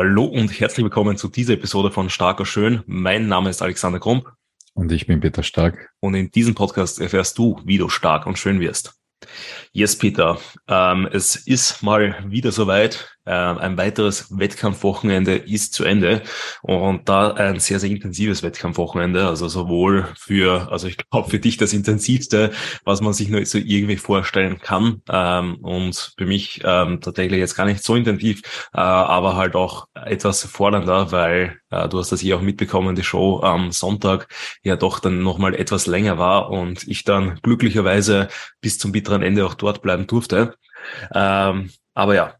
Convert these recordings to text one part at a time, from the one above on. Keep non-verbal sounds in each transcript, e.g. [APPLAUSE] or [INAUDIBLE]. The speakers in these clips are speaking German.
Hallo und herzlich willkommen zu dieser Episode von Starker Schön. Mein Name ist Alexander Krump. Und ich bin Peter Stark. Und in diesem Podcast erfährst du, wie du stark und schön wirst. Yes, Peter. Ähm, es ist mal wieder soweit. Äh, ein weiteres Wettkampfwochenende ist zu Ende und da ein sehr, sehr intensives Wettkampfwochenende. Also sowohl für, also ich glaube für dich das intensivste, was man sich nur so irgendwie vorstellen kann. Ähm, und für mich ähm, tatsächlich jetzt gar nicht so intensiv, äh, aber halt auch etwas fordernder, weil äh, du hast das hier auch mitbekommen, die Show am Sonntag ja doch dann nochmal etwas länger war und ich dann glücklicherweise bis zum bitteren Ende auch dort bleiben durfte. Ähm, aber ja,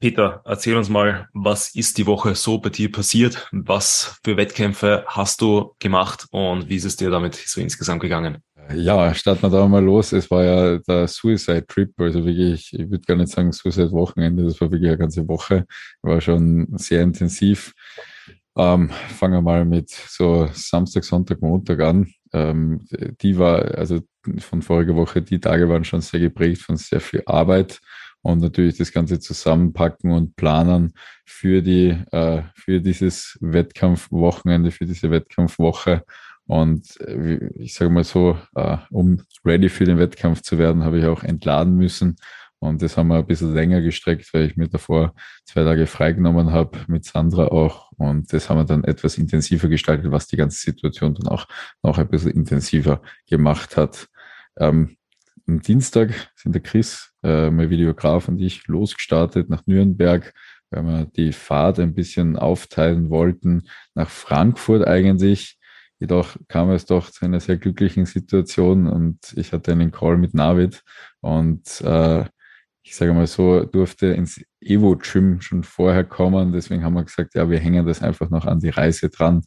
Peter, erzähl uns mal, was ist die Woche so bei dir passiert? Was für Wettkämpfe hast du gemacht und wie ist es dir damit so insgesamt gegangen? Ja, starten wir da mal los. Es war ja der Suicide Trip, also wirklich, ich würde gar nicht sagen Suicide Wochenende, das war wirklich eine ganze Woche, war schon sehr intensiv. Ähm, fangen wir mal mit so Samstag, Sonntag, Montag an. Ähm, die war, also von voriger Woche, die Tage waren schon sehr geprägt von sehr viel Arbeit und natürlich das Ganze zusammenpacken und planen für die, äh, für dieses Wettkampfwochenende, für diese Wettkampfwoche. Und äh, ich sage mal so, äh, um ready für den Wettkampf zu werden, habe ich auch entladen müssen. Und das haben wir ein bisschen länger gestreckt, weil ich mir davor zwei Tage freigenommen habe, mit Sandra auch. Und das haben wir dann etwas intensiver gestaltet, was die ganze Situation dann auch noch ein bisschen intensiver gemacht hat. Ähm, am Dienstag sind der Chris, äh, mein Videograf und ich losgestartet nach Nürnberg, weil wir die Fahrt ein bisschen aufteilen wollten, nach Frankfurt eigentlich. Jedoch kam es doch zu einer sehr glücklichen Situation und ich hatte einen Call mit Navid und äh, ich sage mal so, durfte ins Evo-Gym schon vorher kommen. Deswegen haben wir gesagt, ja, wir hängen das einfach noch an die Reise dran,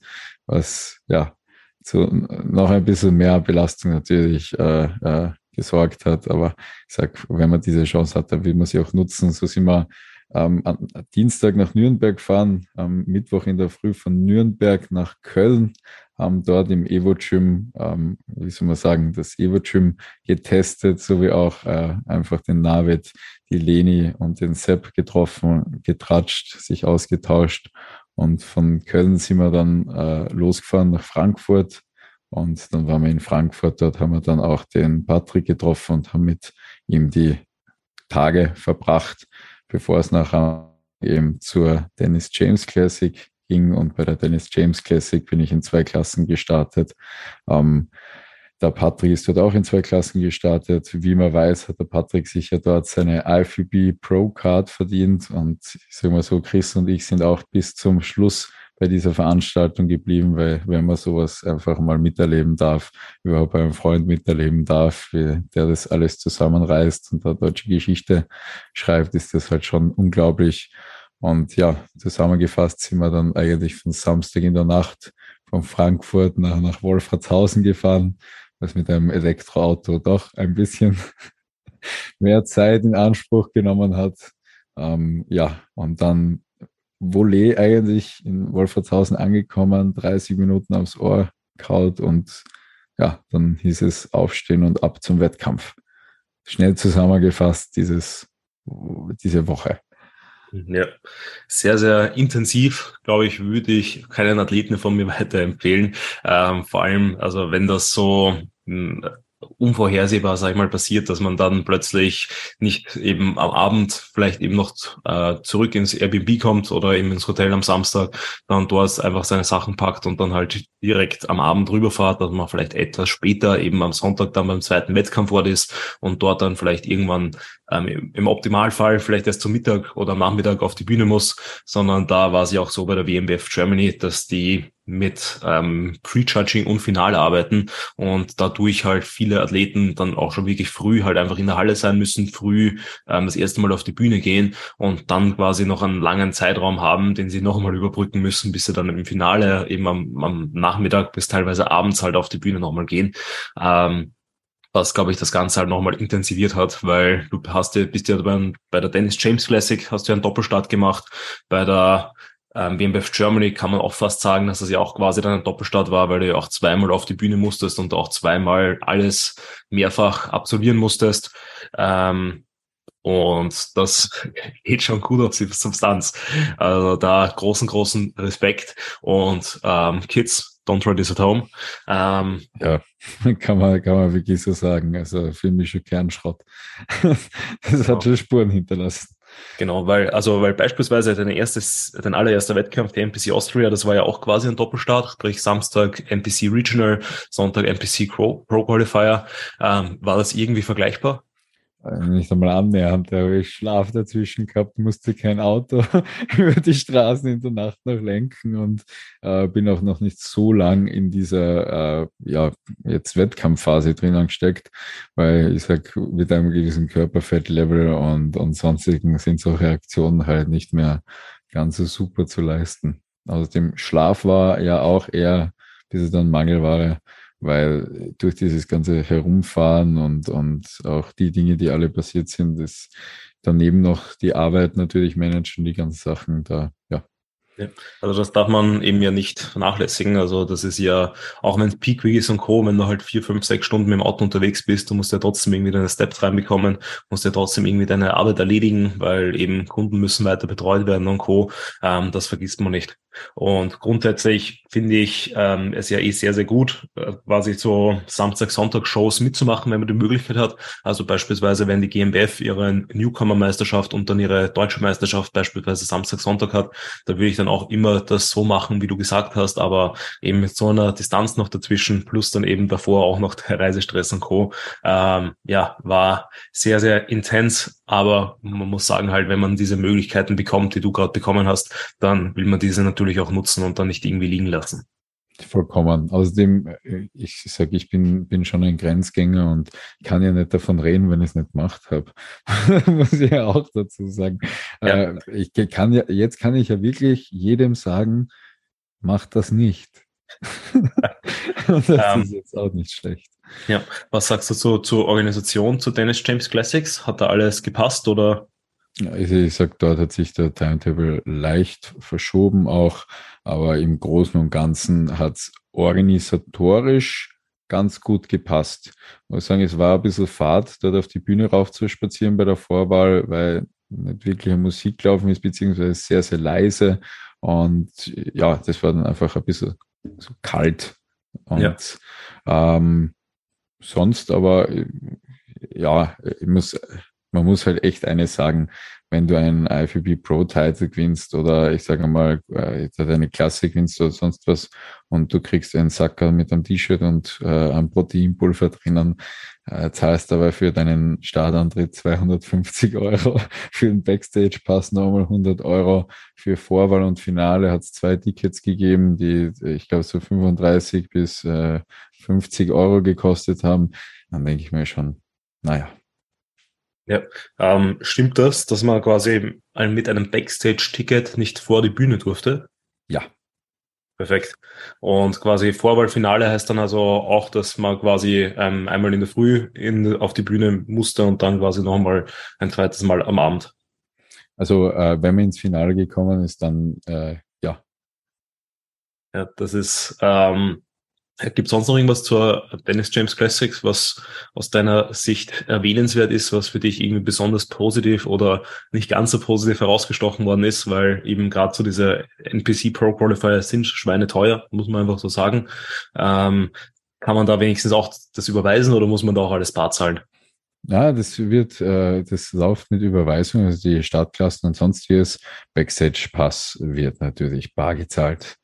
was ja so noch ein bisschen mehr Belastung natürlich äh, äh, gesorgt hat. Aber ich sag, wenn man diese Chance hat, dann will man sie auch nutzen. So sind wir ähm, am Dienstag nach Nürnberg gefahren, am Mittwoch in der Früh von Nürnberg nach Köln, haben dort im Evo-Gym, ähm, wie soll man sagen, das Evo-Gym getestet, sowie auch äh, einfach den Navid, die Leni und den Sepp getroffen, getratscht, sich ausgetauscht. Und von Köln sind wir dann äh, losgefahren nach Frankfurt, und dann waren wir in Frankfurt, dort haben wir dann auch den Patrick getroffen und haben mit ihm die Tage verbracht, bevor es nachher eben zur Dennis James Classic ging. Und bei der Dennis James Classic bin ich in zwei Klassen gestartet. Ähm, der Patrick ist dort auch in zwei Klassen gestartet. Wie man weiß, hat der Patrick sich ja dort seine IFBB Pro Card verdient. Und ich sage mal so, Chris und ich sind auch bis zum Schluss bei dieser Veranstaltung geblieben, weil wenn man sowas einfach mal miterleben darf, überhaupt bei einem Freund miterleben darf, der das alles zusammenreißt und da deutsche Geschichte schreibt, ist das halt schon unglaublich. Und ja, zusammengefasst sind wir dann eigentlich von Samstag in der Nacht von Frankfurt nach, nach Wolfratshausen gefahren, was mit einem Elektroauto doch ein bisschen [LAUGHS] mehr Zeit in Anspruch genommen hat. Ähm, ja, und dann Volley eigentlich in Wolfertshausen angekommen, 30 Minuten aufs Ohr kaut und ja, dann hieß es aufstehen und ab zum Wettkampf. Schnell zusammengefasst dieses, diese Woche. Ja, sehr, sehr intensiv, glaube ich, würde ich keinen Athleten von mir [LAUGHS] weiterempfehlen. Ähm, vor allem, also wenn das so hm, unvorhersehbar, sag ich mal, passiert, dass man dann plötzlich nicht eben am Abend vielleicht eben noch äh, zurück ins Airbnb kommt oder eben ins Hotel am Samstag, dann dort einfach seine Sachen packt und dann halt direkt am Abend rüberfahrt, dass man vielleicht etwas später eben am Sonntag dann beim zweiten Wettkampfort ist und dort dann vielleicht irgendwann ähm, im Optimalfall vielleicht erst zum Mittag oder am Nachmittag auf die Bühne muss, sondern da war sie auch so bei der WMBF Germany, dass die mit ähm, Prejudging und Finale arbeiten und dadurch halt viele Athleten dann auch schon wirklich früh halt einfach in der Halle sein müssen, früh ähm, das erste Mal auf die Bühne gehen und dann quasi noch einen langen Zeitraum haben, den sie noch einmal überbrücken müssen, bis sie dann im Finale eben am, am Nachmittag bis teilweise abends halt auf die Bühne nochmal gehen. Ähm, was, glaube ich, das Ganze halt nochmal intensiviert hat, weil du hast ja, bist ja bei, bei der Dennis James Classic, hast du ja einen Doppelstart gemacht, bei der ähm, BMBF Germany kann man auch fast sagen, dass das ja auch quasi dann ein Doppelstart war, weil du ja auch zweimal auf die Bühne musstest und auch zweimal alles mehrfach absolvieren musstest. Ähm, Und das [LAUGHS] geht schon gut auf die Substanz. Also da großen, großen Respekt. Und ähm, Kids, don't try this at home. Ähm, ja, [LAUGHS] kann man, kann man wirklich so sagen. Also für mich schon Kernschrott. [LAUGHS] das hat genau. schon Spuren hinterlassen. Genau, weil, also, weil beispielsweise dein erstes, dein allererster Wettkampf, der NPC Austria, das war ja auch quasi ein Doppelstart, sprich Samstag NPC Regional, Sonntag NPC Pro, Pro Qualifier. Ähm, war das irgendwie vergleichbar? Nicht einmal annähernd, da habe ich Schlaf dazwischen gehabt, musste kein Auto [LAUGHS] über die Straßen in der Nacht noch lenken und äh, bin auch noch nicht so lang in dieser äh, ja jetzt Wettkampfphase drinnen gesteckt, weil ich sag, mit einem gewissen Körperfettlevel und, und sonstigen sind solche Aktionen halt nicht mehr ganz so super zu leisten. Außerdem Schlaf war ja auch eher, bis es dann Mangelware weil durch dieses ganze Herumfahren und, und auch die Dinge, die alle passiert sind, ist daneben noch die Arbeit natürlich managen, die ganzen Sachen da, ja, ja, also das darf man eben ja nicht vernachlässigen. Also das ist ja, auch wenn es Peak Week ist und Co., wenn du halt vier, fünf, sechs Stunden mit dem Auto unterwegs bist, du musst ja trotzdem irgendwie deine Steps reinbekommen, musst ja trotzdem irgendwie deine Arbeit erledigen, weil eben Kunden müssen weiter betreut werden und Co. Ähm, das vergisst man nicht. Und grundsätzlich finde ich ähm, es ja eh sehr, sehr gut, äh, quasi so Samstag, Sonntag Shows mitzumachen, wenn man die Möglichkeit hat. Also beispielsweise, wenn die GmbF ihre Newcomer-Meisterschaft und dann ihre deutsche Meisterschaft beispielsweise Samstag, Sonntag hat, da würde ich dann auch immer das so machen, wie du gesagt hast, aber eben mit so einer Distanz noch dazwischen, plus dann eben davor auch noch der Reisestress und Co. Ähm, ja, war sehr, sehr intens, aber man muss sagen halt, wenn man diese Möglichkeiten bekommt, die du gerade bekommen hast, dann will man diese natürlich auch nutzen und dann nicht irgendwie liegen lassen. Vollkommen. Außerdem, äh, ich sage, ich bin, bin schon ein Grenzgänger und kann ja nicht davon reden, wenn ich es nicht gemacht habe. [LAUGHS] Muss ich ja auch dazu sagen. Ja. Äh, ich kann ja, jetzt kann ich ja wirklich jedem sagen, macht das nicht. [LAUGHS] das um, ist jetzt auch nicht schlecht. Ja, was sagst du zu, zur Organisation zu Dennis James Classics? Hat da alles gepasst oder? Also ich sag, dort hat sich der Timetable leicht verschoben auch, aber im Großen und Ganzen hat es organisatorisch ganz gut gepasst. Ich muss sagen, es war ein bisschen Fahrt, dort auf die Bühne rauf zu spazieren bei der Vorwahl, weil nicht wirklich Musik laufen ist, beziehungsweise sehr, sehr leise. Und ja, das war dann einfach ein bisschen so kalt. Und ja. ähm, sonst aber, ja, ich muss man muss halt echt eines sagen, wenn du einen IFBB Pro Title gewinnst oder ich sage mal, äh, deine Klasse gewinnst oder sonst was und du kriegst einen Sacker mit einem T-Shirt und äh, einem Proteinpulver drinnen, äh, zahlst aber für deinen Startantritt 250 Euro, [LAUGHS] für den Backstage-Pass nochmal 100 Euro, für Vorwahl und Finale hat es zwei Tickets gegeben, die ich glaube so 35 bis äh, 50 Euro gekostet haben, dann denke ich mir schon, naja, ja, ähm, stimmt das, dass man quasi mit einem Backstage-Ticket nicht vor die Bühne durfte? Ja. Perfekt. Und quasi Vorwahlfinale heißt dann also auch, dass man quasi ähm, einmal in der Früh in, auf die Bühne musste und dann quasi nochmal ein zweites Mal am Abend. Also äh, wenn man ins Finale gekommen ist, dann äh, ja. Ja, das ist ähm, Gibt es sonst noch irgendwas zur Dennis James Classics, was aus deiner Sicht erwähnenswert ist, was für dich irgendwie besonders positiv oder nicht ganz so positiv herausgestochen worden ist, weil eben gerade so diese NPC Pro Qualifier sind schweineteuer, muss man einfach so sagen. Ähm, kann man da wenigstens auch das überweisen oder muss man da auch alles bar zahlen? Ja, das wird, äh, das läuft mit Überweisung, also die Startklassen und sonstiges. Backstage Pass wird natürlich bar gezahlt.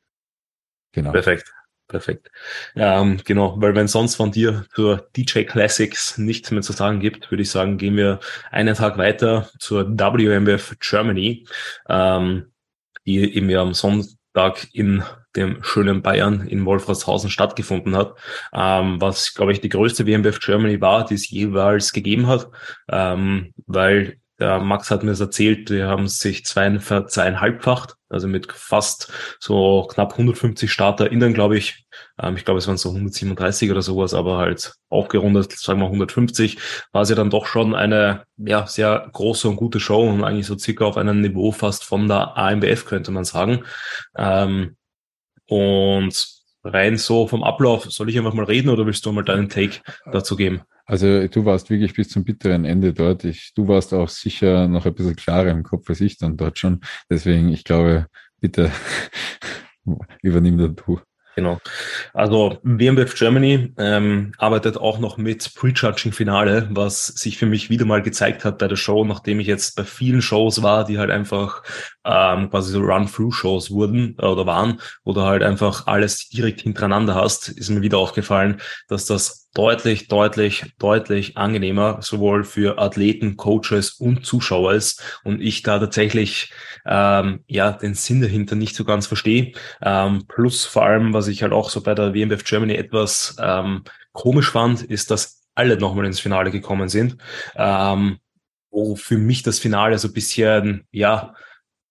Genau. Perfekt. Perfekt. Ähm, genau, weil wenn sonst von dir zur DJ Classics nichts mehr zu sagen gibt, würde ich sagen, gehen wir einen Tag weiter zur WMWF Germany, ähm, die eben ja am Sonntag in dem schönen Bayern in Wolfratshausen stattgefunden hat, ähm, was, glaube ich, die größte WMWF Germany war, die es jeweils gegeben hat, ähm, weil der Max hat mir das erzählt, die haben sich zwei, zweieinhalbfacht, also mit fast so knapp 150 StarterInnen, glaube ich. Ähm, ich glaube, es waren so 137 oder sowas, aber halt aufgerundet, sagen wir 150, war es ja dann doch schon eine ja, sehr große und gute Show und eigentlich so circa auf einem Niveau fast von der AMBF, könnte man sagen. Ähm, und rein so vom Ablauf, soll ich einfach mal reden oder willst du mal deinen Take dazu geben? Also du warst wirklich bis zum bitteren Ende dort. Ich, du warst auch sicher noch ein bisschen klarer im Kopf als ich dann dort schon. Deswegen, ich glaube, bitte [LAUGHS] übernimm dann du. Genau. Also WMWF Germany ähm, arbeitet auch noch mit Prejudging-Finale, was sich für mich wieder mal gezeigt hat bei der Show, nachdem ich jetzt bei vielen Shows war, die halt einfach ähm, quasi so Run-Through-Shows wurden äh, oder waren, oder halt einfach alles direkt hintereinander hast, ist mir wieder aufgefallen, dass das deutlich, deutlich, deutlich angenehmer, sowohl für Athleten, Coaches und Zuschauer. Und ich da tatsächlich ähm, ja den Sinn dahinter nicht so ganz verstehe. Ähm, plus vor allem, was ich halt auch so bei der WMBF Germany etwas ähm, komisch fand, ist, dass alle nochmal ins Finale gekommen sind. Ähm, wo für mich das Finale so bisschen, ja,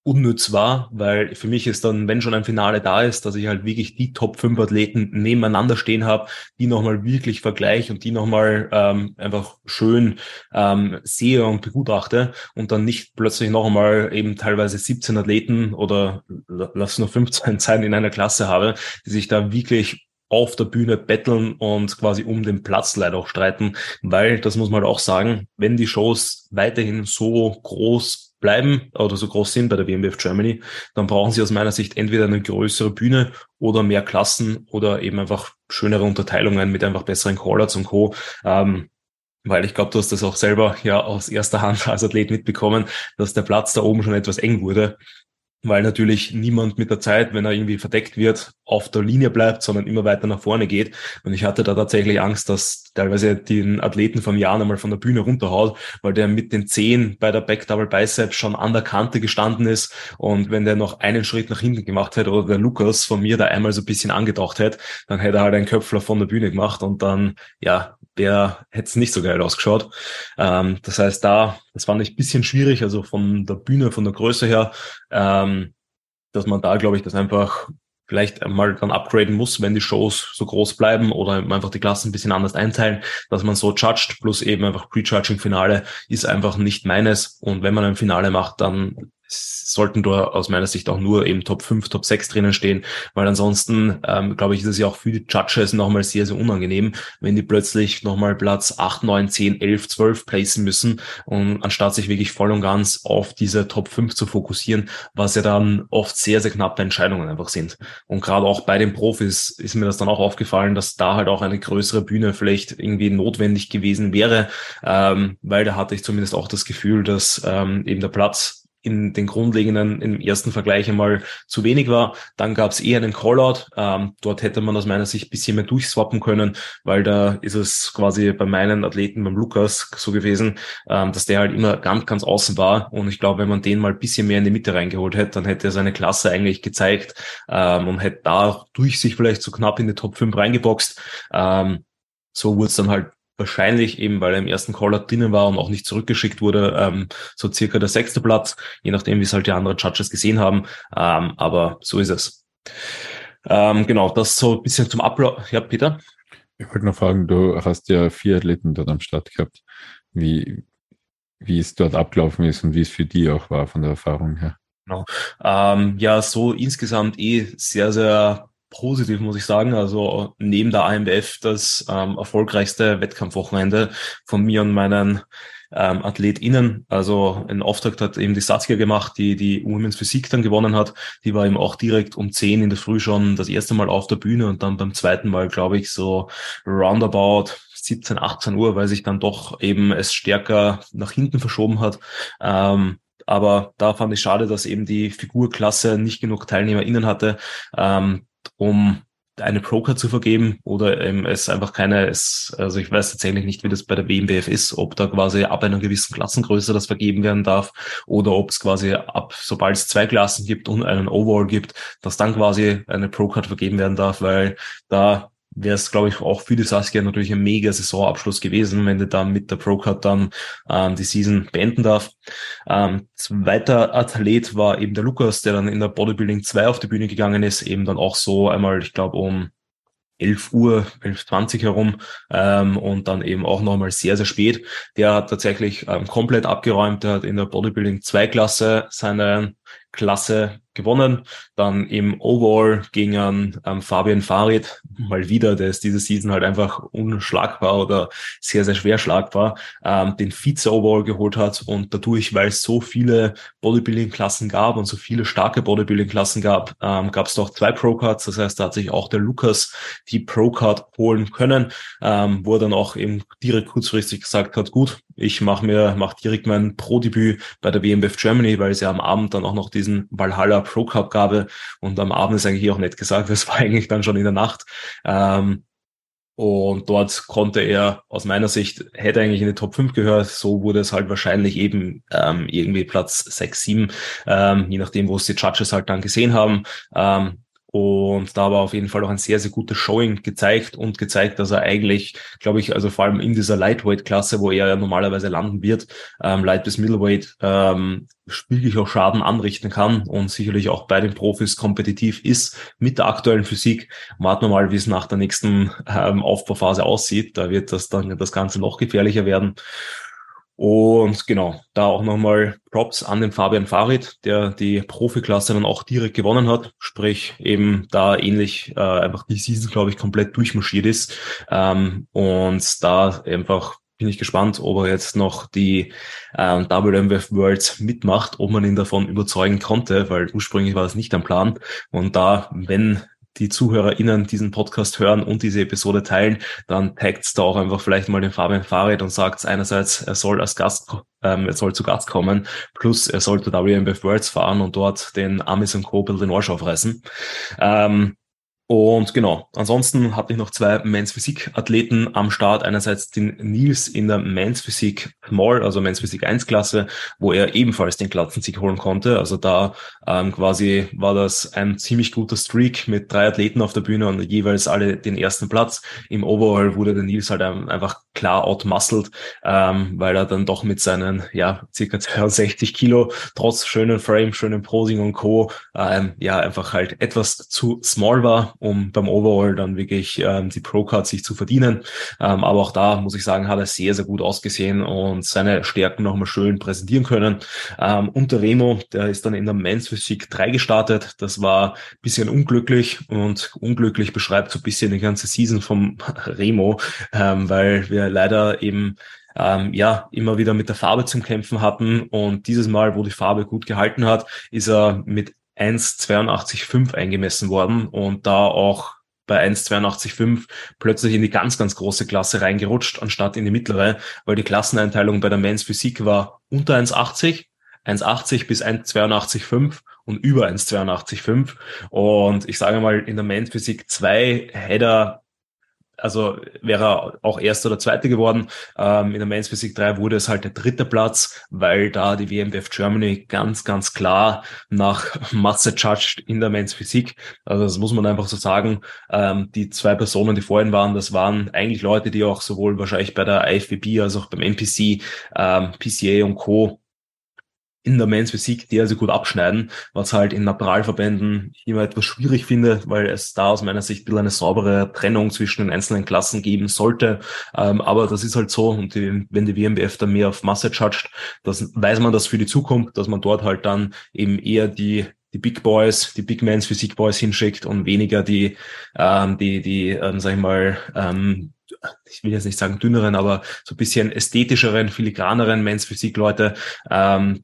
unnütz war, weil für mich ist dann, wenn schon ein Finale da ist, dass ich halt wirklich die Top 5 Athleten nebeneinander stehen habe, die nochmal wirklich vergleiche und die nochmal ähm, einfach schön ähm, sehe und begutachte und dann nicht plötzlich noch einmal eben teilweise 17 Athleten oder lass nur 15 sein in einer Klasse habe, die sich da wirklich auf der Bühne betteln und quasi um den Platz leider auch streiten, weil das muss man halt auch sagen, wenn die Shows weiterhin so groß bleiben oder so groß sind bei der WMWF Germany, dann brauchen sie aus meiner Sicht entweder eine größere Bühne oder mehr Klassen oder eben einfach schönere Unterteilungen mit einfach besseren Callouts und Co. Ähm, weil ich glaube, du hast das auch selber ja aus erster Hand [LAUGHS] als Athlet mitbekommen, dass der Platz da oben schon etwas eng wurde weil natürlich niemand mit der Zeit, wenn er irgendwie verdeckt wird, auf der Linie bleibt, sondern immer weiter nach vorne geht. Und ich hatte da tatsächlich Angst, dass teilweise den Athleten vom Jahr einmal von der Bühne runterhaut, weil der mit den Zehen bei der Back Double Bicep schon an der Kante gestanden ist. Und wenn der noch einen Schritt nach hinten gemacht hätte oder der Lukas von mir da einmal so ein bisschen angetaucht hätte, dann hätte er halt einen Köpfler von der Bühne gemacht und dann, ja, der hätte es nicht so geil ausgeschaut. Ähm, das heißt, da, das fand ich ein bisschen schwierig, also von der Bühne, von der Größe her, ähm, dass man da, glaube ich, das einfach vielleicht einmal dann upgraden muss, wenn die Shows so groß bleiben oder einfach die Klassen ein bisschen anders einteilen, dass man so judged, plus eben einfach Pre-Judging-Finale ist einfach nicht meines. Und wenn man ein Finale macht, dann sollten da aus meiner Sicht auch nur eben Top 5, Top 6 drinnen stehen, weil ansonsten, ähm, glaube ich, ist es ja auch für die Judges nochmal sehr, sehr unangenehm, wenn die plötzlich nochmal Platz 8, 9, 10, 11, 12 placen müssen und anstatt sich wirklich voll und ganz auf diese Top 5 zu fokussieren, was ja dann oft sehr, sehr knappe Entscheidungen einfach sind. Und gerade auch bei den Profis ist mir das dann auch aufgefallen, dass da halt auch eine größere Bühne vielleicht irgendwie notwendig gewesen wäre, ähm, weil da hatte ich zumindest auch das Gefühl, dass ähm, eben der Platz in den grundlegenden, im ersten Vergleich einmal zu wenig war. Dann gab es eher einen Callout. Ähm, dort hätte man aus meiner Sicht bisschen mehr durchswappen können, weil da ist es quasi bei meinen Athleten, beim Lukas so gewesen, ähm, dass der halt immer ganz, ganz außen war. Und ich glaube, wenn man den mal bisschen mehr in die Mitte reingeholt hätte, dann hätte er seine Klasse eigentlich gezeigt ähm, und hätte da durch sich vielleicht so knapp in die Top 5 reingeboxt. Ähm, so wurde es dann halt wahrscheinlich eben, weil er im ersten Caller drinnen war und auch nicht zurückgeschickt wurde, ähm, so circa der sechste Platz, je nachdem, wie es halt die anderen Judges gesehen haben. Ähm, aber so ist es. Ähm, genau, das so ein bisschen zum Ablauf. Ja, Peter? Ich wollte noch fragen, du hast ja vier Athleten dort am Start gehabt. Wie, wie es dort abgelaufen ist und wie es für die auch war von der Erfahrung her. Genau. Ähm, ja, so insgesamt eh sehr, sehr positiv, muss ich sagen. Also neben der AMWF das ähm, erfolgreichste Wettkampfwochenende von mir und meinen ähm, AthletInnen. Also ein Auftakt hat eben die Saskia gemacht, die die Women's Physik dann gewonnen hat. Die war eben auch direkt um 10 in der Früh schon das erste Mal auf der Bühne und dann beim zweiten Mal, glaube ich, so roundabout 17, 18 Uhr, weil sich dann doch eben es stärker nach hinten verschoben hat. Ähm, aber da fand ich schade, dass eben die Figurklasse nicht genug TeilnehmerInnen hatte. Ähm, um eine Broker zu vergeben oder ähm, es einfach keine, es, also ich weiß tatsächlich nicht, wie das bei der WMBF ist, ob da quasi ab einer gewissen Klassengröße das vergeben werden darf oder ob es quasi ab, sobald es zwei Klassen gibt und einen Overall gibt, dass dann quasi eine Pro-Card vergeben werden darf, weil da wäre es, glaube ich, auch für die Saskia natürlich ein mega Saisonabschluss gewesen, wenn die dann mit der Pro-Card dann ähm, die Season beenden darf. Ähm, zweiter Athlet war eben der Lukas, der dann in der Bodybuilding 2 auf die Bühne gegangen ist, eben dann auch so einmal, ich glaube, um 11 Uhr, 11.20 herum ähm, und dann eben auch nochmal sehr, sehr spät. Der hat tatsächlich ähm, komplett abgeräumt. Der hat in der Bodybuilding 2 Klasse seinen Klasse gewonnen. Dann im Overall gingen ähm, Fabian Farid mal wieder, der ist diese Season halt einfach unschlagbar oder sehr, sehr schwer schlagbar, ähm, den Vize-Overall geholt hat und dadurch, weil es so viele Bodybuilding-Klassen gab und so viele starke Bodybuilding-Klassen gab, ähm, gab es doch zwei Pro-Cards. Das heißt, da hat sich auch der Lukas die Pro-Card holen können, ähm, wo er dann auch eben direkt kurzfristig gesagt hat, gut, ich mache mir, mach direkt mein Pro-Debüt bei der WMBF Germany, weil es ja am Abend dann auch noch diesen Valhalla Pro Cup gab und am Abend ist eigentlich auch nicht gesagt, [LAUGHS] das war eigentlich dann schon in der Nacht. Ähm, und dort konnte er aus meiner Sicht, hätte eigentlich in die Top 5 gehört, so wurde es halt wahrscheinlich eben ähm, irgendwie Platz 6, 7, ähm, je nachdem, wo es die Judges halt dann gesehen haben. Ähm, und da war auf jeden Fall auch ein sehr, sehr gutes Showing gezeigt und gezeigt, dass er eigentlich, glaube ich, also vor allem in dieser Lightweight-Klasse, wo er ja normalerweise landen wird, ähm, Light bis Middleweight, ähm, spiellich auch Schaden anrichten kann und sicherlich auch bei den Profis kompetitiv ist mit der aktuellen Physik. Warten wir mal, wie es nach der nächsten ähm, Aufbauphase aussieht. Da wird das dann das Ganze noch gefährlicher werden. Und genau, da auch nochmal Props an den Fabian Farid, der die Profiklasse dann auch direkt gewonnen hat. Sprich, eben da ähnlich äh, einfach die Season, glaube ich, komplett durchmarschiert ist. Ähm, und da einfach bin ich gespannt, ob er jetzt noch die ähm, WMWF Worlds mitmacht, ob man ihn davon überzeugen konnte, weil ursprünglich war das nicht am Plan. Und da, wenn die ZuhörerInnen diesen Podcast hören und diese Episode teilen, dann taggt da auch einfach vielleicht mal den Fabian Fahrrad und sagt einerseits, er soll als Gast, ähm, er soll zu Gast kommen, plus er sollte WMBF Worlds fahren und dort den Amis und Co. den Arsch aufreißen. Ähm, und genau, ansonsten hatte ich noch zwei Men's Physik Athleten am Start. Einerseits den Nils in der Men's Physik Small, also Men's Physik 1 Klasse, wo er ebenfalls den Klassensieg holen konnte. Also da ähm, quasi war das ein ziemlich guter Streak mit drei Athleten auf der Bühne und jeweils alle den ersten Platz. Im Overall wurde der Nils halt einfach klar outmuscled, ähm, weil er dann doch mit seinen, ja, circa [LAUGHS] 62 Kilo, trotz schönen Frame, schönen Posing und Co., ähm, ja, einfach halt etwas zu small war, um beim Overall dann wirklich ähm, die Pro-Card sich zu verdienen. Ähm, aber auch da, muss ich sagen, hat er sehr, sehr gut ausgesehen und seine Stärken nochmal schön präsentieren können. Ähm, und der Remo, der ist dann in der Men's Physik 3 gestartet. Das war bisschen unglücklich und unglücklich beschreibt so ein bisschen die ganze Season vom [LAUGHS] Remo, ähm, weil wir leider eben ähm, ja immer wieder mit der Farbe zum Kämpfen hatten und dieses Mal, wo die Farbe gut gehalten hat, ist er mit 1,82,5 eingemessen worden und da auch bei 1,82,5 plötzlich in die ganz, ganz große Klasse reingerutscht, anstatt in die mittlere, weil die Klasseneinteilung bei der Men's Physik war unter 1,80, 1,80 bis 1,82,5 und über 1,82,5. Und ich sage mal, in der Men's Physik 2 hätte also wäre er auch Erster oder Zweiter geworden. Ähm, in der Men's Physik 3 wurde es halt der dritte Platz, weil da die WMWF Germany ganz, ganz klar nach Masse judged in der Men's Physik. Also das muss man einfach so sagen. Ähm, die zwei Personen, die vorhin waren, das waren eigentlich Leute, die auch sowohl wahrscheinlich bei der IFBB als auch beim NPC, ähm, PCA und Co in der Men's Physik, die also gut abschneiden, was halt in Naturalverbänden immer etwas schwierig finde, weil es da aus meiner Sicht ein eine saubere Trennung zwischen den einzelnen Klassen geben sollte. Ähm, aber das ist halt so und die, wenn die WMBF dann mehr auf Masse judged, das weiß man das für die Zukunft, dass man dort halt dann eben eher die die Big Boys, die Big Men's Physik Boys hinschickt und weniger die, ähm, die, die, ähm, sag ich mal, ähm, ich will jetzt nicht sagen dünneren, aber so ein bisschen ästhetischeren, filigraneren Men's Physik Leute, ähm,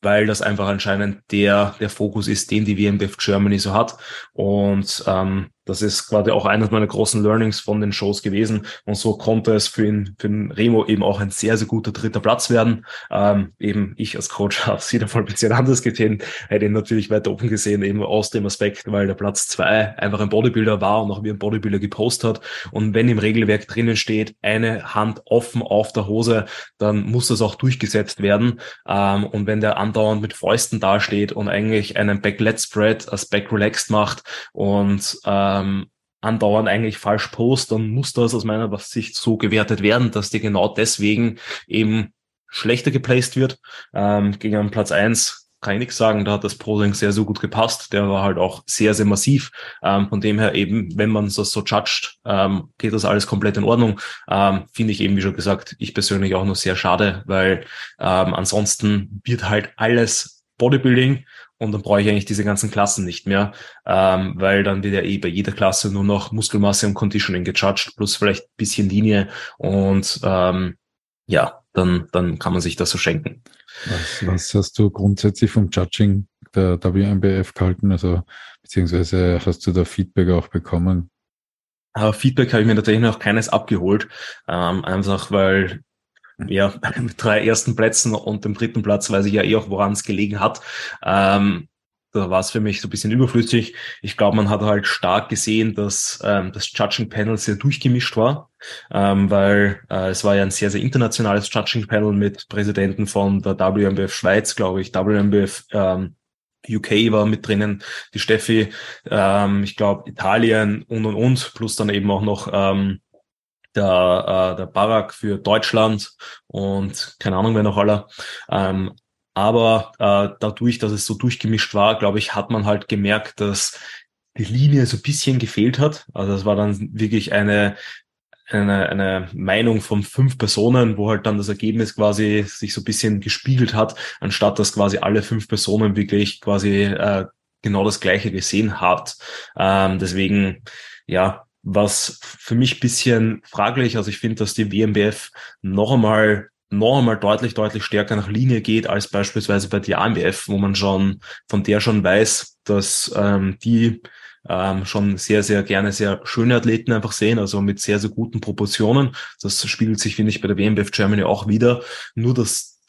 weil das einfach anscheinend der, der Fokus ist, den die WMBF Germany so hat. Und ähm, das ist quasi auch eines meiner großen Learnings von den Shows gewesen. Und so konnte es für ihn, für den Remo eben auch ein sehr, sehr guter dritter Platz werden. Ähm, eben ich als Coach [LAUGHS] habe es wieder voll ein bisschen anders gesehen, hätte ihn natürlich weiter oben gesehen, eben aus dem Aspekt, weil der Platz zwei einfach ein Bodybuilder war und auch wie ein Bodybuilder gepostet hat. Und wenn im Regelwerk drinnen steht, eine Hand offen auf der Hose, dann muss das auch durchgesetzt werden. Ähm, und wenn der andauernd mit Fäusten dasteht und eigentlich einen Back-Let Spread als Back-Relaxed macht und äh, ähm, andauernd eigentlich falsch post, dann muss das aus meiner Sicht so gewertet werden, dass die genau deswegen eben schlechter geplaced wird. Ähm, gegen Platz eins kann ich nichts sagen, da hat das Posing sehr, sehr gut gepasst. Der war halt auch sehr, sehr massiv. Ähm, von dem her eben, wenn man das so judgt, ähm, geht das alles komplett in Ordnung. Ähm, Finde ich eben, wie schon gesagt, ich persönlich auch nur sehr schade, weil ähm, ansonsten wird halt alles Bodybuilding und dann brauche ich eigentlich diese ganzen Klassen nicht mehr, ähm, weil dann wird ja eh bei jeder Klasse nur noch Muskelmasse und Conditioning gejudged, plus vielleicht bisschen Linie und ähm, ja, dann, dann kann man sich das so schenken. Was, was hast du grundsätzlich vom Judging der WMBF gehalten? Also beziehungsweise hast du da Feedback auch bekommen? Uh, Feedback habe ich mir tatsächlich noch keines abgeholt, ähm, einfach weil ja, [LAUGHS] mit drei ersten Plätzen und dem dritten Platz weiß ich ja eh auch, woran es gelegen hat. Ähm, da war es für mich so ein bisschen überflüssig. Ich glaube, man hat halt stark gesehen, dass ähm, das Judging Panel sehr durchgemischt war, ähm, weil äh, es war ja ein sehr, sehr internationales Judging Panel mit Präsidenten von der WMBF Schweiz, glaube ich, WMBF ähm, UK war mit drinnen, die Steffi, ähm, ich glaube Italien und und und, plus dann eben auch noch ähm, der, äh, der Barack für Deutschland und keine Ahnung wer noch aller. Ähm, aber äh, dadurch, dass es so durchgemischt war, glaube ich, hat man halt gemerkt, dass die Linie so ein bisschen gefehlt hat. Also es war dann wirklich eine, eine, eine Meinung von fünf Personen, wo halt dann das Ergebnis quasi sich so ein bisschen gespiegelt hat, anstatt dass quasi alle fünf Personen wirklich quasi äh, genau das Gleiche gesehen hat. Ähm, deswegen, ja, was für mich bisschen fraglich, also ich finde, dass die WMBF noch einmal noch einmal deutlich, deutlich stärker nach Linie geht als beispielsweise bei der AMBF, wo man schon von der schon weiß, dass ähm, die ähm, schon sehr, sehr gerne sehr schöne Athleten einfach sehen, also mit sehr, sehr guten Proportionen. Das spiegelt sich, finde ich, bei der WMBF Germany auch wieder. Nur das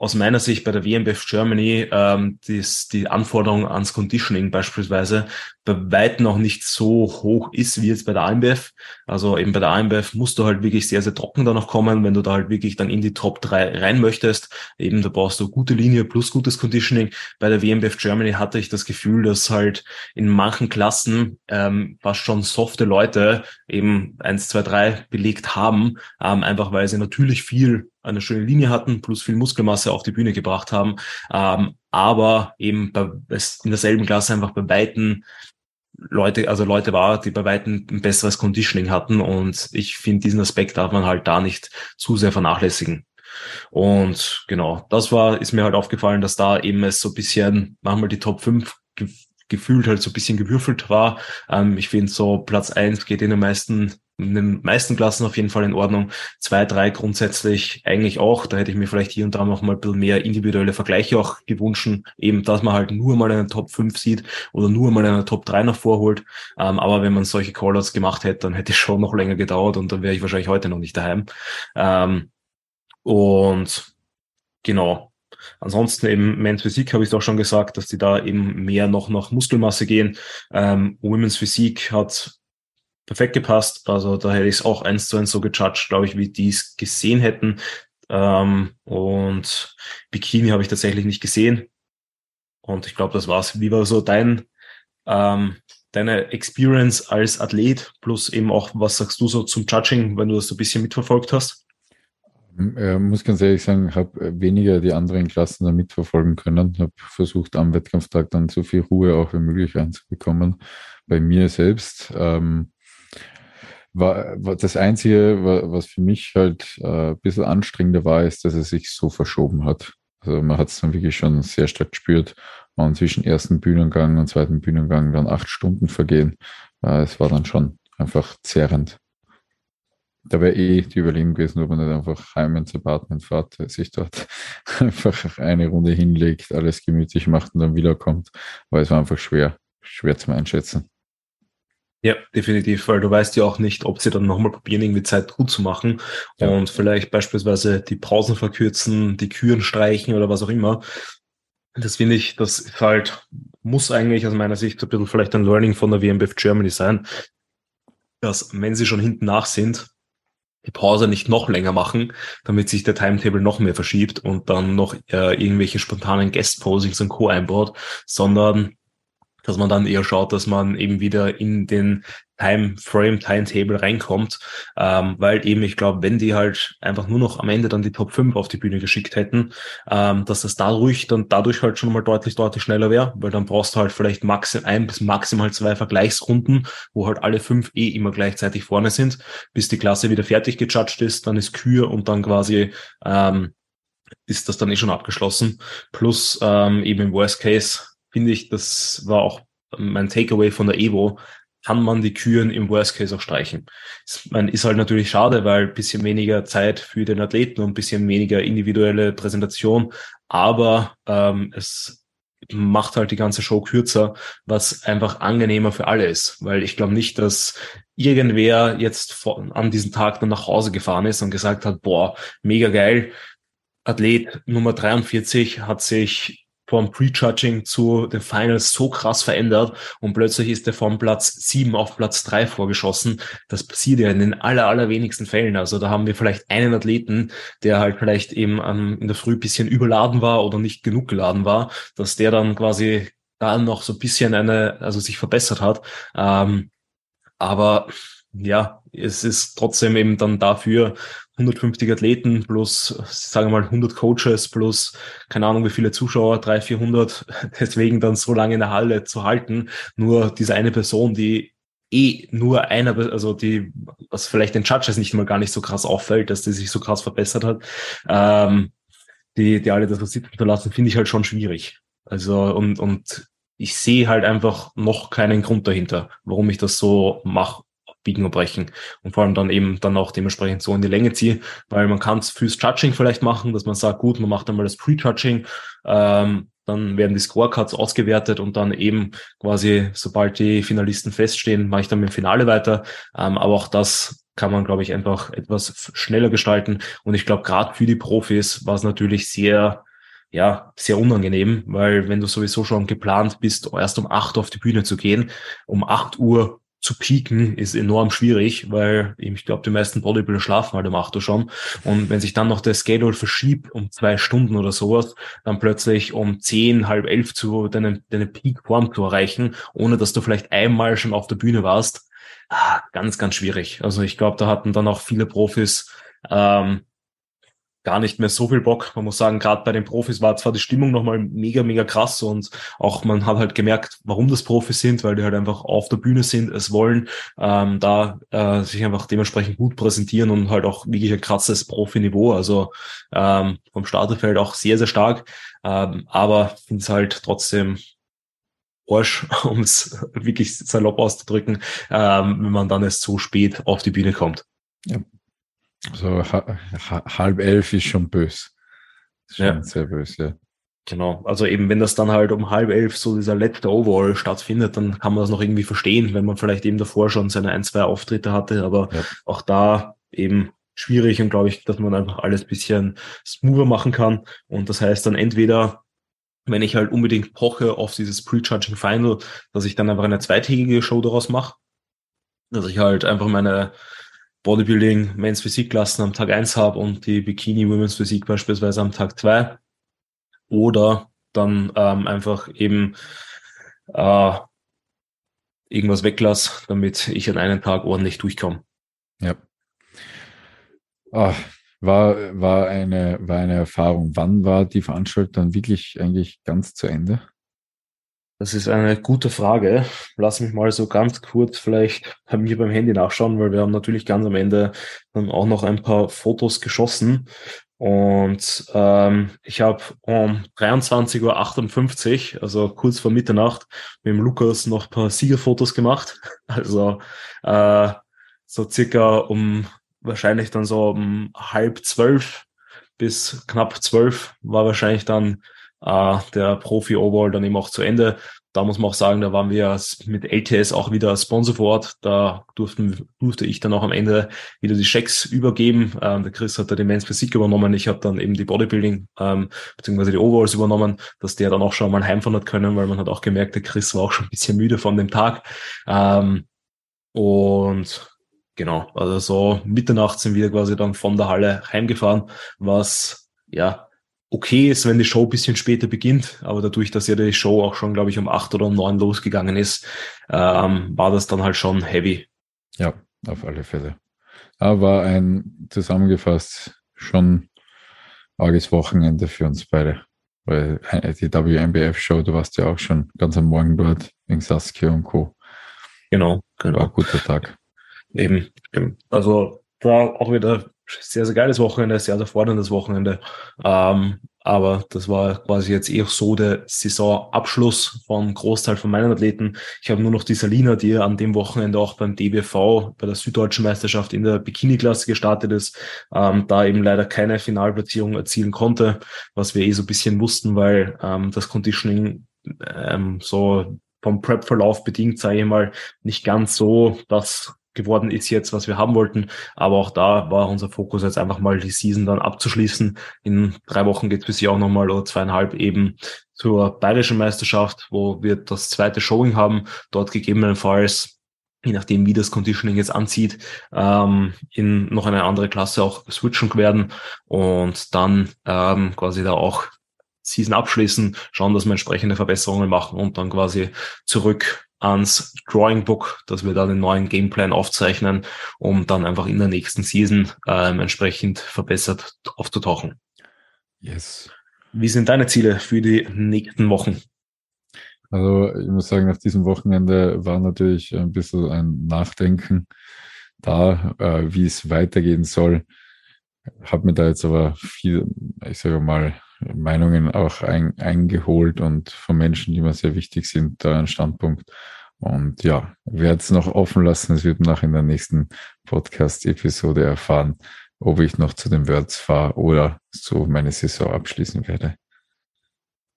aus meiner Sicht bei der WMBF Germany ähm, dies, die Anforderung ans Conditioning beispielsweise bei weitem noch nicht so hoch ist wie jetzt bei der AMBF. Also eben bei der AMBF musst du halt wirklich sehr, sehr trocken da noch kommen, wenn du da halt wirklich dann in die Top 3 rein möchtest. Eben da brauchst du gute Linie plus gutes Conditioning. Bei der WMBF Germany hatte ich das Gefühl, dass halt in manchen Klassen ähm, fast schon softe Leute eben eins, zwei, drei belegt haben, ähm, einfach weil sie natürlich viel eine schöne Linie hatten, plus viel Muskelmasse auf die Bühne gebracht haben, ähm, aber eben bei, in derselben Klasse einfach bei Weitem Leute, also Leute war, die bei Weitem ein besseres Conditioning hatten und ich finde, diesen Aspekt darf man halt da nicht zu sehr vernachlässigen. Und genau, das war, ist mir halt aufgefallen, dass da eben es so ein bisschen manchmal die Top 5 gefühlt halt so ein bisschen gewürfelt war. Ähm, ich finde so Platz eins geht in den meisten in den meisten Klassen auf jeden Fall in Ordnung. Zwei, drei grundsätzlich eigentlich auch. Da hätte ich mir vielleicht hier und da noch mal ein bisschen mehr individuelle Vergleiche auch gewünscht. Eben, dass man halt nur mal eine Top 5 sieht oder nur mal eine Top 3 noch vorholt. Ähm, aber wenn man solche Callouts gemacht hätte, dann hätte es schon noch länger gedauert und dann wäre ich wahrscheinlich heute noch nicht daheim. Ähm, und genau. Ansonsten eben Men's Physik habe ich doch schon gesagt, dass die da eben mehr noch nach Muskelmasse gehen. Ähm, Women's Physik hat perfekt gepasst. Also da hätte ich es auch eins zu eins so gejudged, glaube ich, wie die es gesehen hätten. Ähm, und Bikini habe ich tatsächlich nicht gesehen. Und ich glaube, das war's. Wie war so dein, ähm, deine Experience als Athlet? Plus eben auch, was sagst du so zum Judging, wenn du das so ein bisschen mitverfolgt hast? Ich muss ganz ehrlich sagen, ich habe weniger die anderen Klassen da mitverfolgen können. Ich habe versucht, am Wettkampftag dann so viel Ruhe auch wie möglich reinzubekommen. Bei mir selbst ähm, war, war das Einzige, was für mich halt äh, ein bisschen anstrengender war, ist, dass es sich so verschoben hat. Also man hat es dann wirklich schon sehr stark gespürt. Und zwischen ersten Bühnengang und zweiten Bühnengang dann acht Stunden vergehen. Äh, es war dann schon einfach zerrend. Da wäre eh die Überlegung gewesen, ob man nicht einfach heim ins Apartment fährt, sich dort [LAUGHS] einfach eine Runde hinlegt, alles gemütlich macht und dann wiederkommt. Weil es war einfach schwer, schwer zum Einschätzen. Ja, definitiv, weil du weißt ja auch nicht, ob sie dann nochmal probieren, irgendwie Zeit gut zu machen ja. und vielleicht beispielsweise die Pausen verkürzen, die Küren streichen oder was auch immer. Das finde ich, das ist halt, muss eigentlich aus meiner Sicht ein bisschen vielleicht ein Learning von der WMBF Germany sein, dass wenn sie schon hinten nach sind, die Pause nicht noch länger machen, damit sich der Timetable noch mehr verschiebt und dann noch äh, irgendwelche spontanen Guest-Posings und Co. einbaut, sondern dass man dann eher schaut, dass man eben wieder in den Time Frame, Timetable reinkommt, ähm, weil eben ich glaube, wenn die halt einfach nur noch am Ende dann die Top 5 auf die Bühne geschickt hätten, ähm, dass das dadurch dann dadurch halt schon mal deutlich, deutlich schneller wäre, weil dann brauchst du halt vielleicht maximal ein bis maximal zwei Vergleichsrunden, wo halt alle fünf eh immer gleichzeitig vorne sind, bis die Klasse wieder fertig gejudged ist, dann ist Kür und dann quasi ähm, ist das dann eh schon abgeschlossen. Plus ähm, eben im Worst Case finde ich, das war auch mein Takeaway von der Evo, kann man die Kühen im Worst Case auch streichen. Man ist halt natürlich schade, weil bisschen weniger Zeit für den Athleten und bisschen weniger individuelle Präsentation, aber ähm, es macht halt die ganze Show kürzer, was einfach angenehmer für alle ist, weil ich glaube nicht, dass irgendwer jetzt von, an diesem Tag dann nach Hause gefahren ist und gesagt hat, boah, mega geil, Athlet Nummer 43 hat sich vom Prejudging zu den Finals so krass verändert und plötzlich ist er vom Platz 7 auf Platz 3 vorgeschossen. Das passiert ja in den aller, allerwenigsten Fällen. Also da haben wir vielleicht einen Athleten, der halt vielleicht eben ähm, in der Früh bisschen überladen war oder nicht genug geladen war, dass der dann quasi da noch so ein bisschen eine, also sich verbessert hat. Ähm, aber ja, es ist trotzdem eben dann dafür 150 Athleten plus, sagen wir mal, 100 Coaches plus, keine Ahnung, wie viele Zuschauer, 300, 400, [LAUGHS] deswegen dann so lange in der Halle zu halten. Nur diese eine Person, die eh nur einer, also die, was vielleicht den Judges nicht mal gar nicht so krass auffällt, dass die sich so krass verbessert hat, ähm, die, die alle das sitzen zu lassen, finde ich halt schon schwierig. Also, und, und ich sehe halt einfach noch keinen Grund dahinter, warum ich das so mache biegen und brechen und vor allem dann eben dann auch dementsprechend so in die Länge ziehe, weil man kann es fürs Judging vielleicht machen, dass man sagt, gut, man macht einmal das Pre-Judging, ähm, dann werden die Scorecards ausgewertet und dann eben quasi, sobald die Finalisten feststehen, mache ich dann mit dem Finale weiter. Ähm, aber auch das kann man, glaube ich, einfach etwas schneller gestalten. Und ich glaube, gerade für die Profis war es natürlich sehr, ja, sehr unangenehm, weil wenn du sowieso schon geplant bist, erst um acht auf die Bühne zu gehen, um acht Uhr zu pieken ist enorm schwierig, weil ich glaube, die meisten Bodybuilder schlafen halt um 8 Uhr schon. Und wenn sich dann noch der Schedule verschiebt um zwei Stunden oder sowas, dann plötzlich um 10, halb elf zu deine, deine Peak-Form zu erreichen, ohne dass du vielleicht einmal schon auf der Bühne warst, ah, ganz, ganz schwierig. Also ich glaube, da hatten dann auch viele Profis ähm, gar nicht mehr so viel Bock. Man muss sagen, gerade bei den Profis war zwar die Stimmung nochmal mega, mega krass und auch man hat halt gemerkt, warum das Profis sind, weil die halt einfach auf der Bühne sind, es wollen, ähm, da äh, sich einfach dementsprechend gut präsentieren und halt auch wirklich ein krasses Profiniveau. Also ähm, vom Starterfeld auch sehr, sehr stark. Ähm, aber finde es halt trotzdem Arsch, [LAUGHS] um es wirklich salopp auszudrücken, ähm, wenn man dann erst so spät auf die Bühne kommt. Ja, so halb elf ist schon böse. Schon ja. sehr böse, ja. Genau, also eben wenn das dann halt um halb elf so dieser letzte Overall stattfindet, dann kann man das noch irgendwie verstehen, wenn man vielleicht eben davor schon seine ein, zwei Auftritte hatte, aber ja. auch da eben schwierig und glaube ich, dass man einfach alles bisschen smoother machen kann und das heißt dann entweder wenn ich halt unbedingt poche auf dieses Pre-Judging Final, dass ich dann einfach eine zweitägige Show daraus mache, dass ich halt einfach meine Bodybuilding Men's Physikklassen am Tag eins habe und die Bikini Women's Physik beispielsweise am Tag zwei Oder dann ähm, einfach eben äh, irgendwas weglasse, damit ich an einem Tag ordentlich durchkomme. Ja. Ah, war, war, eine, war eine Erfahrung. Wann war die Veranstaltung wirklich eigentlich ganz zu Ende? Das ist eine gute Frage. Lass mich mal so ganz kurz vielleicht bei mir beim Handy nachschauen, weil wir haben natürlich ganz am Ende dann auch noch ein paar Fotos geschossen. Und ähm, ich habe um 23.58 Uhr, also kurz vor Mitternacht, mit dem Lukas noch ein paar Siegerfotos gemacht. [LAUGHS] Also äh, so circa um wahrscheinlich dann so um halb zwölf bis knapp zwölf war wahrscheinlich dann äh, der Profi-Overall dann eben auch zu Ende. Da muss man auch sagen, da waren wir mit LTS auch wieder Sponsor vor Ort. Da durften, durfte ich dann auch am Ende wieder die Checks übergeben. Ähm, der Chris hat da die Men's Physik übernommen. Ich habe dann eben die Bodybuilding ähm, beziehungsweise die Overalls übernommen, dass der dann auch schon mal heimfahren hat können, weil man hat auch gemerkt, der Chris war auch schon ein bisschen müde von dem Tag. Ähm, und genau, also so Mitternacht sind wir quasi dann von der Halle heimgefahren, was ja okay ist, wenn die Show bisschen später beginnt, aber dadurch, dass ja die Show auch schon, glaube ich, um acht oder um neun losgegangen ist, ähm, war das dann halt schon heavy. Ja, auf alle Fälle. Aber ein zusammengefasst schon arges Wochenende für uns beide. Weil äh, die WMBF-Show, du warst ja auch schon ganz am Morgen dort wegen Saskia und Co. Genau, genau. War ein guter Tag. Eben, eben. Also da auch wieder sehr, sehr geiles Wochenende, sehr, sehr forderndes Wochenende. Ähm, aber das war quasi jetzt eher so der Saisonabschluss vom Großteil von meinen Athleten. Ich habe nur noch die Salina, die an dem Wochenende auch beim DBV bei der Süddeutschen Meisterschaft in der Bikini-Klasse gestartet ist, ähm, da eben leider keine Finalplatzierung erzielen konnte, was wir eh so ein bisschen wussten, weil ähm, das Conditioning ähm, so vom Prep-Verlauf bedingt, sage ich mal, nicht ganz so das geworden ist jetzt, was wir haben wollten. Aber auch da war unser Fokus jetzt einfach mal die Season dann abzuschließen. In drei Wochen geht es bis hier auch nochmal oder zweieinhalb eben zur bayerischen Meisterschaft, wo wir das zweite Showing haben. Dort gegebenenfalls je nachdem, wie das Conditioning jetzt anzieht, ähm, in noch eine andere Klasse auch switchen werden und dann ähm, quasi da auch Season abschließen, schauen, dass wir entsprechende Verbesserungen machen und dann quasi zurück ans Drawing Book, dass wir da den neuen Gameplan aufzeichnen, um dann einfach in der nächsten Season ähm, entsprechend verbessert aufzutauchen. Yes. Wie sind deine Ziele für die nächsten Wochen? Also ich muss sagen, nach diesem Wochenende war natürlich ein bisschen ein Nachdenken da, äh, wie es weitergehen soll. Habe mir da jetzt aber viel, ich sage mal, Meinungen auch ein, eingeholt und von Menschen, die mir sehr wichtig sind, da ein Standpunkt. Und ja, werde es noch offen lassen. Es wird nach in der nächsten Podcast-Episode erfahren, ob ich noch zu den Words fahre oder so meine Saison abschließen werde.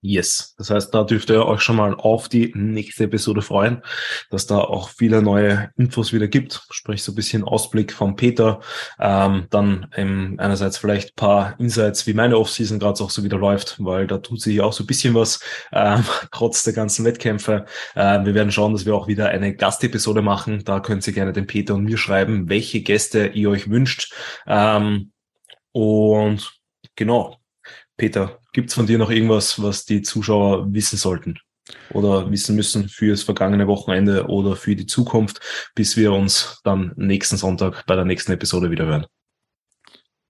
Yes. Das heißt, da dürft ihr euch schon mal auf die nächste Episode freuen, dass da auch viele neue Infos wieder gibt. Sprich, so ein bisschen Ausblick von Peter. Ähm, dann ähm, einerseits vielleicht paar Insights, wie meine Offseason gerade auch so wieder läuft, weil da tut sich auch so ein bisschen was, ähm, [LAUGHS] trotz der ganzen Wettkämpfe. Ähm, wir werden schauen, dass wir auch wieder eine Gastepisode machen. Da könnt ihr gerne den Peter und mir schreiben, welche Gäste ihr euch wünscht. Ähm, und genau, Peter, gibt es von dir noch irgendwas, was die Zuschauer wissen sollten oder wissen müssen für das vergangene Wochenende oder für die Zukunft, bis wir uns dann nächsten Sonntag bei der nächsten Episode wieder hören?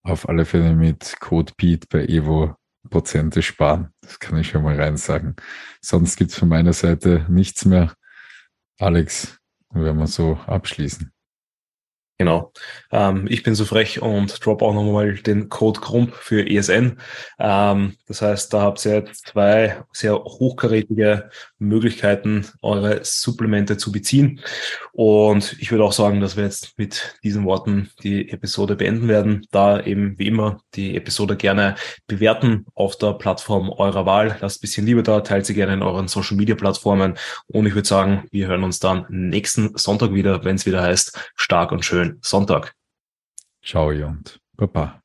Auf alle Fälle mit Code Beat bei Evo Prozente sparen. Das kann ich schon mal rein sagen. Sonst gibt es von meiner Seite nichts mehr. Alex, werden wir so abschließen. Genau. Ähm, ich bin so frech und drop auch nochmal den Code Grump für ESN. Ähm, das heißt, da habt ihr zwei sehr hochkarätige Möglichkeiten, eure Supplemente zu beziehen. Und ich würde auch sagen, dass wir jetzt mit diesen Worten die Episode beenden werden. Da eben wie immer die Episode gerne bewerten auf der Plattform eurer Wahl. Lasst ein bisschen Liebe da, teilt sie gerne in euren Social Media Plattformen. Und ich würde sagen, wir hören uns dann nächsten Sonntag wieder, wenn es wieder heißt, stark und schön Sonntag. Ciao und Baba.